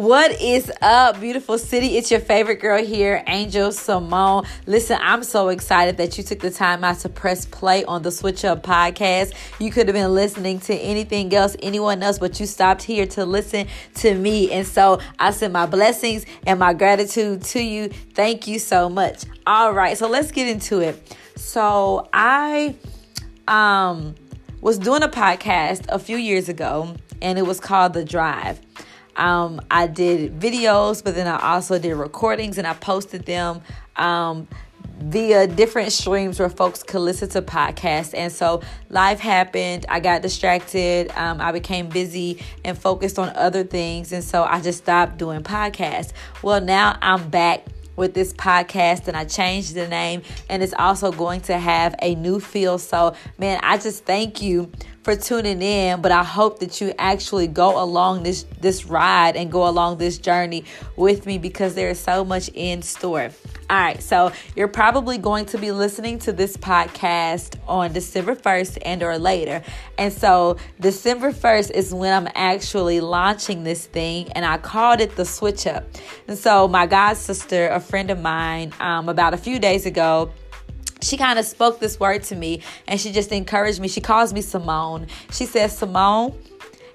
What is up, beautiful city? It's your favorite girl here, Angel Simone. Listen, I'm so excited that you took the time out to press play on the Switch Up podcast. You could have been listening to anything else, anyone else, but you stopped here to listen to me. And so I send my blessings and my gratitude to you. Thank you so much. All right, so let's get into it. So I um was doing a podcast a few years ago and it was called The Drive. Um, I did videos, but then I also did recordings and I posted them um, via different streams where folks could listen to podcasts. And so life happened. I got distracted. Um, I became busy and focused on other things. And so I just stopped doing podcasts. Well, now I'm back with this podcast and I changed the name and it's also going to have a new feel. So, man, I just thank you for tuning in, but I hope that you actually go along this this ride and go along this journey with me because there is so much in store. All right, so you're probably going to be listening to this podcast on December 1st and or later. And so December 1st is when I'm actually launching this thing and I called it the switch up. And so my god sister, a friend of mine, um, about a few days ago, she kind of spoke this word to me and she just encouraged me. She calls me Simone. She says, Simone,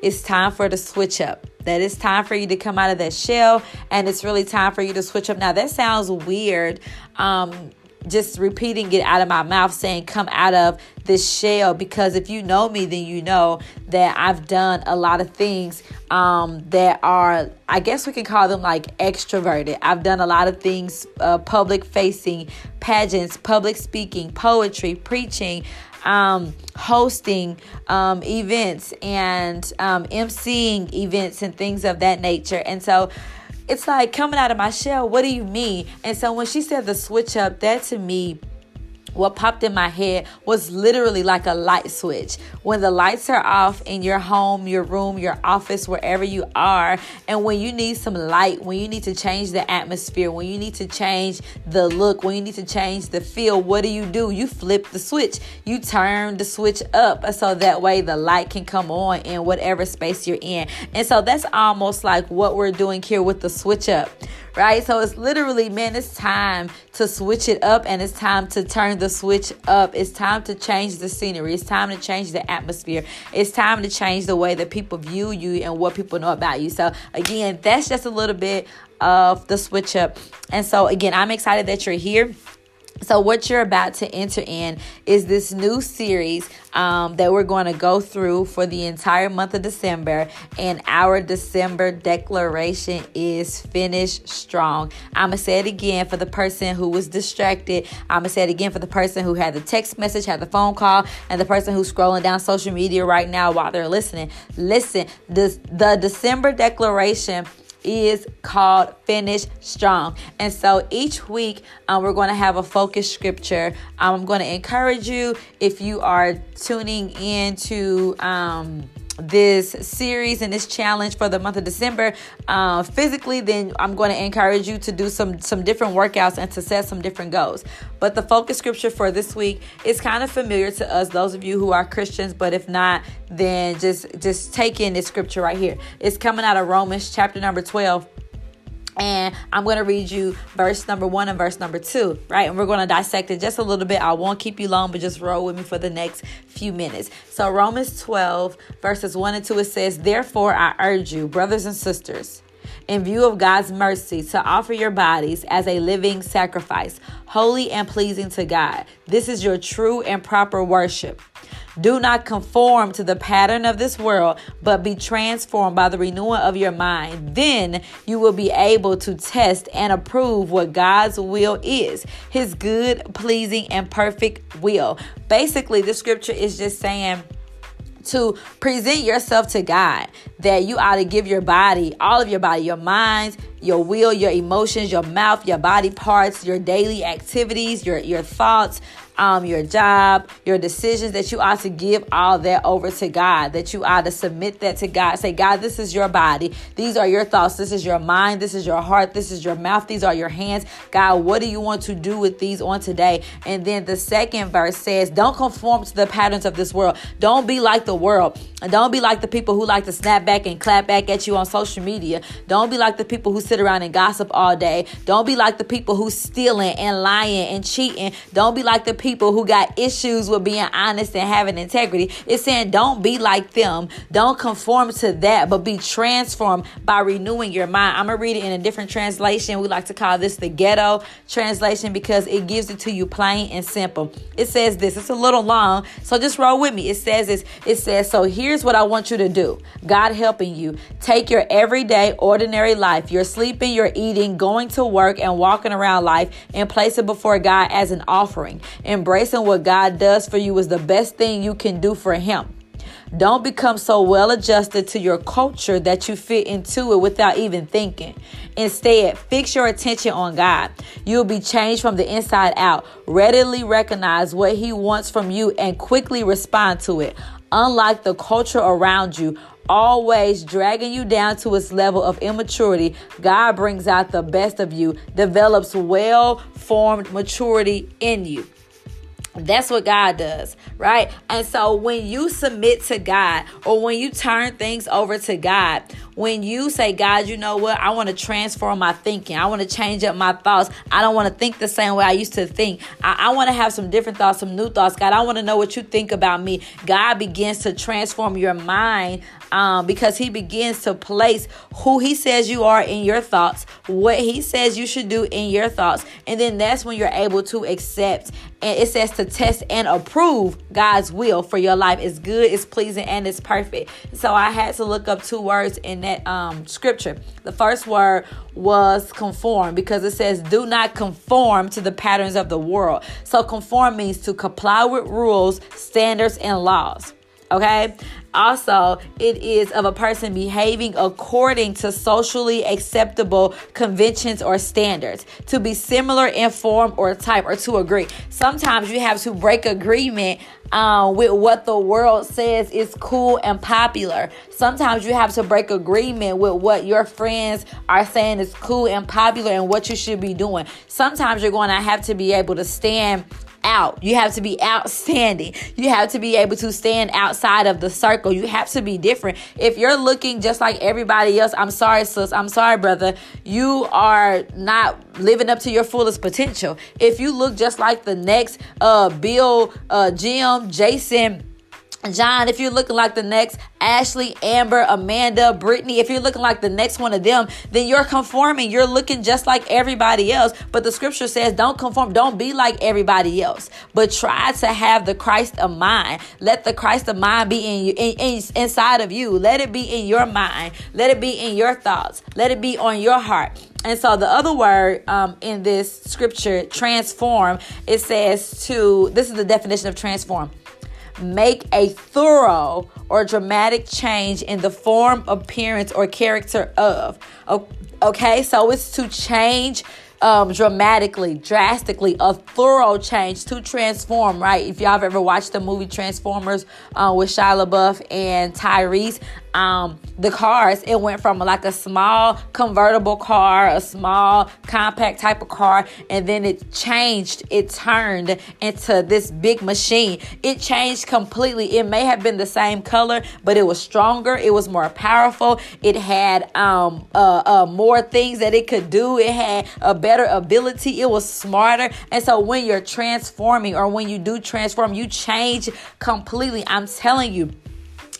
it's time for the switch up. That it's time for you to come out of that shell and it's really time for you to switch up. Now, that sounds weird. Um, just repeating it out of my mouth saying come out of this shell because if you know me then you know that i've done a lot of things um, that are i guess we can call them like extroverted. I've done a lot of things uh, public facing pageants public speaking poetry preaching um, hosting um, events and um, emceeing events and things of that nature. And so it's like coming out of my shell. What do you mean? And so when she said the switch up, that to me what popped in my head was literally like a light switch. When the lights are off in your home, your room, your office, wherever you are, and when you need some light, when you need to change the atmosphere, when you need to change the look, when you need to change the feel, what do you do? You flip the switch. You turn the switch up so that way the light can come on in whatever space you're in. And so that's almost like what we're doing here with the switch up right? So it's literally, man, it's time to switch it up and it's time to turn the switch up. It's time to change the scenery. It's time to change the atmosphere. It's time to change the way that people view you and what people know about you. So, again, that's just a little bit of the switch up. And so, again, I'm excited that you're here. So, what you're about to enter in is this new series um, that we're going to go through for the entire month of December. And our December declaration is finish strong. I'm going to say it again for the person who was distracted. I'm going to say it again for the person who had the text message, had the phone call, and the person who's scrolling down social media right now while they're listening. Listen, this, the December declaration is called Finish Strong. And so each week um, we're going to have a focus scripture. I'm going to encourage you if you are tuning in to. Um, this series and this challenge for the month of December uh, physically, then I'm going to encourage you to do some some different workouts and to set some different goals. But the focus scripture for this week is kind of familiar to us, those of you who are Christians. But if not, then just just take in this scripture right here. It's coming out of Romans chapter number 12 and I'm going to read you verse number one and verse number two, right? And we're going to dissect it just a little bit. I won't keep you long, but just roll with me for the next few minutes. So, Romans 12, verses 1 and 2, it says, Therefore, I urge you, brothers and sisters, in view of God's mercy, to offer your bodies as a living sacrifice, holy and pleasing to God. This is your true and proper worship. Do not conform to the pattern of this world, but be transformed by the renewing of your mind. Then you will be able to test and approve what God's will is his good, pleasing, and perfect will. Basically, the scripture is just saying, to present yourself to God, that you ought to give your body, all of your body, your minds, your will, your emotions, your mouth, your body parts, your daily activities, your, your thoughts, um, your job, your decisions, that you ought to give all that over to God, that you ought to submit that to God. Say, God, this is your body. These are your thoughts. This is your mind. This is your heart. This is your mouth. These are your hands. God, what do you want to do with these on today? And then the second verse says, Don't conform to the patterns of this world. Don't be like the world. And don't be like the people who like to snap back and clap back at you on social media. Don't be like the people who sit around and gossip all day. Don't be like the people who stealing and lying and cheating. Don't be like the people who got issues with being honest and having integrity. It's saying don't be like them. Don't conform to that, but be transformed by renewing your mind. I'm going to read it in a different translation. We like to call this the ghetto translation because it gives it to you plain and simple. It says this. It's a little long, so just roll with me. It says this. It says, so here's what I want you to do. God helping you. Take your everyday, ordinary life. You're sleeping, you're eating, going to work, and walking around life and place it before God as an offering. Embracing what God does for you is the best thing you can do for Him. Don't become so well adjusted to your culture that you fit into it without even thinking. Instead, fix your attention on God. You'll be changed from the inside out. Readily recognize what He wants from you and quickly respond to it. Unlike the culture around you, always dragging you down to its level of immaturity, God brings out the best of you, develops well formed maturity in you. That's what God does, right? And so when you submit to God or when you turn things over to God, when you say, God, you know what? I want to transform my thinking. I want to change up my thoughts. I don't want to think the same way I used to think. I, I want to have some different thoughts, some new thoughts. God, I want to know what you think about me. God begins to transform your mind um, because He begins to place who He says you are in your thoughts, what He says you should do in your thoughts. And then that's when you're able to accept. And it says to test and approve God's will for your life. It's good, it's pleasing, and it's perfect. So I had to look up two words in that um, scripture. The first word was conform because it says, do not conform to the patterns of the world. So, conform means to comply with rules, standards, and laws. Okay. Also, it is of a person behaving according to socially acceptable conventions or standards, to be similar in form or type, or to agree. Sometimes you have to break agreement um, with what the world says is cool and popular. Sometimes you have to break agreement with what your friends are saying is cool and popular and what you should be doing. Sometimes you're going to have to be able to stand out. You have to be outstanding. You have to be able to stand outside of the circle. You have to be different. If you're looking just like everybody else, I'm sorry, sis. I'm sorry, brother. You are not living up to your fullest potential. If you look just like the next uh Bill, uh Jim, Jason, John, if you're looking like the next Ashley, Amber, Amanda, Brittany, if you're looking like the next one of them, then you're conforming. You're looking just like everybody else. But the scripture says, don't conform. Don't be like everybody else, but try to have the Christ of mind. Let the Christ of mind be in you, in, in, inside of you. Let it be in your mind. Let it be in your thoughts. Let it be on your heart. And so the other word um, in this scripture, transform, it says to, this is the definition of transform make a thorough or dramatic change in the form, appearance, or character of. Okay, so it's to change um, dramatically, drastically, a thorough change to transform, right? If y'all have ever watched the movie Transformers uh, with Shia LaBeouf and Tyrese, um, the cars, it went from like a small convertible car, a small compact type of car, and then it changed, it turned into this big machine. It changed completely. It may have been the same color, but it was stronger, it was more powerful, it had um, uh, uh, more things that it could do, it had a better ability, it was smarter. And so when you're transforming or when you do transform, you change completely. I'm telling you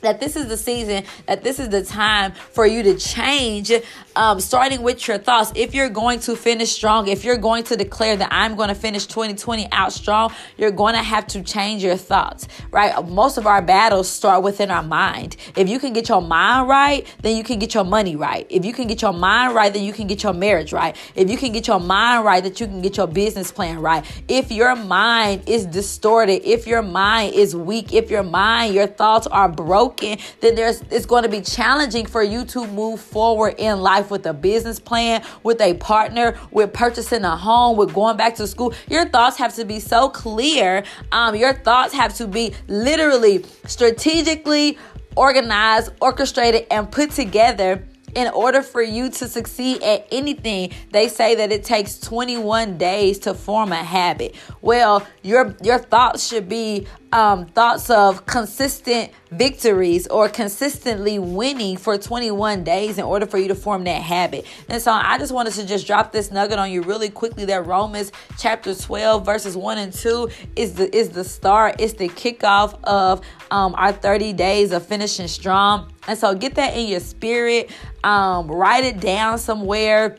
that this is the season, that this is the time for you to change, um, starting with your thoughts. If you're going to finish strong, if you're going to declare that I'm going to finish 2020 out strong, you're going to have to change your thoughts, right? Most of our battles start within our mind. If you can get your mind right, then you can get your money right. If you can get your mind right, then you can get your marriage right. If you can get your mind right, that you can get your business plan right. If your mind is distorted, if your mind is weak, if your mind, your thoughts are broken, then there's it's going to be challenging for you to move forward in life life with a business plan, with a partner, with purchasing a home, with going back to school. Your thoughts have to be so clear. Um, your thoughts have to be literally strategically organized, orchestrated, and put together in order for you to succeed at anything they say that it takes 21 days to form a habit well your your thoughts should be um, thoughts of consistent victories or consistently winning for 21 days in order for you to form that habit. And so I just wanted to just drop this nugget on you really quickly that Romans chapter 12 verses 1 and 2 is the is the start, it's the kickoff of um, our 30 days of finishing strong. And so get that in your spirit, um, write it down somewhere.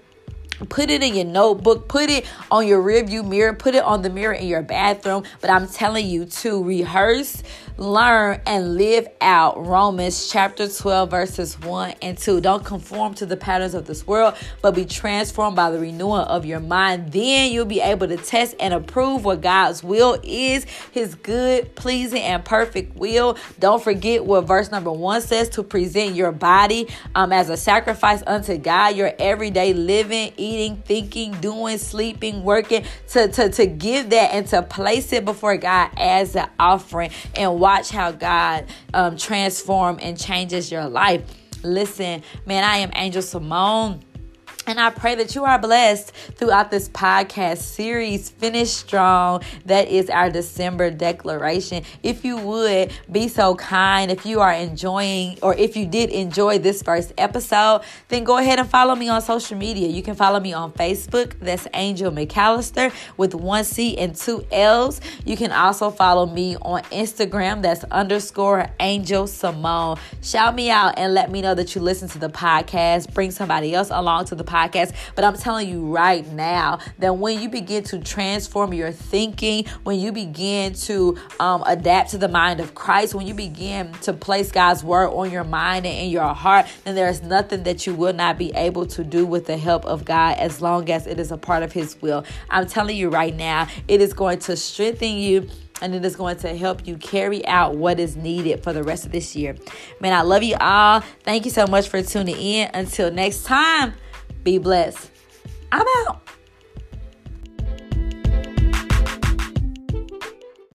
Put it in your notebook, put it on your rearview mirror, put it on the mirror in your bathroom. But I'm telling you to rehearse, learn, and live out Romans chapter 12, verses 1 and 2. Don't conform to the patterns of this world, but be transformed by the renewing of your mind. Then you'll be able to test and approve what God's will is, his good, pleasing, and perfect will. Don't forget what verse number 1 says to present your body um, as a sacrifice unto God, your everyday living eating, thinking, doing, sleeping, working, to, to, to give that and to place it before God as an offering and watch how God um, and changes your life. Listen, man, I am Angel Simone. And I pray that you are blessed throughout this podcast series, Finish Strong. That is our December declaration. If you would be so kind, if you are enjoying, or if you did enjoy this first episode, then go ahead and follow me on social media. You can follow me on Facebook. That's Angel McAllister with one C and two L's. You can also follow me on Instagram. That's underscore Angel Simone. Shout me out and let me know that you listen to the podcast. Bring somebody else along to the podcast. But I'm telling you right now that when you begin to transform your thinking, when you begin to um, adapt to the mind of Christ, when you begin to place God's word on your mind and in your heart, then there's nothing that you will not be able to do with the help of God as long as it is a part of His will. I'm telling you right now, it is going to strengthen you and it is going to help you carry out what is needed for the rest of this year. Man, I love you all. Thank you so much for tuning in. Until next time. Be blessed. I'm out.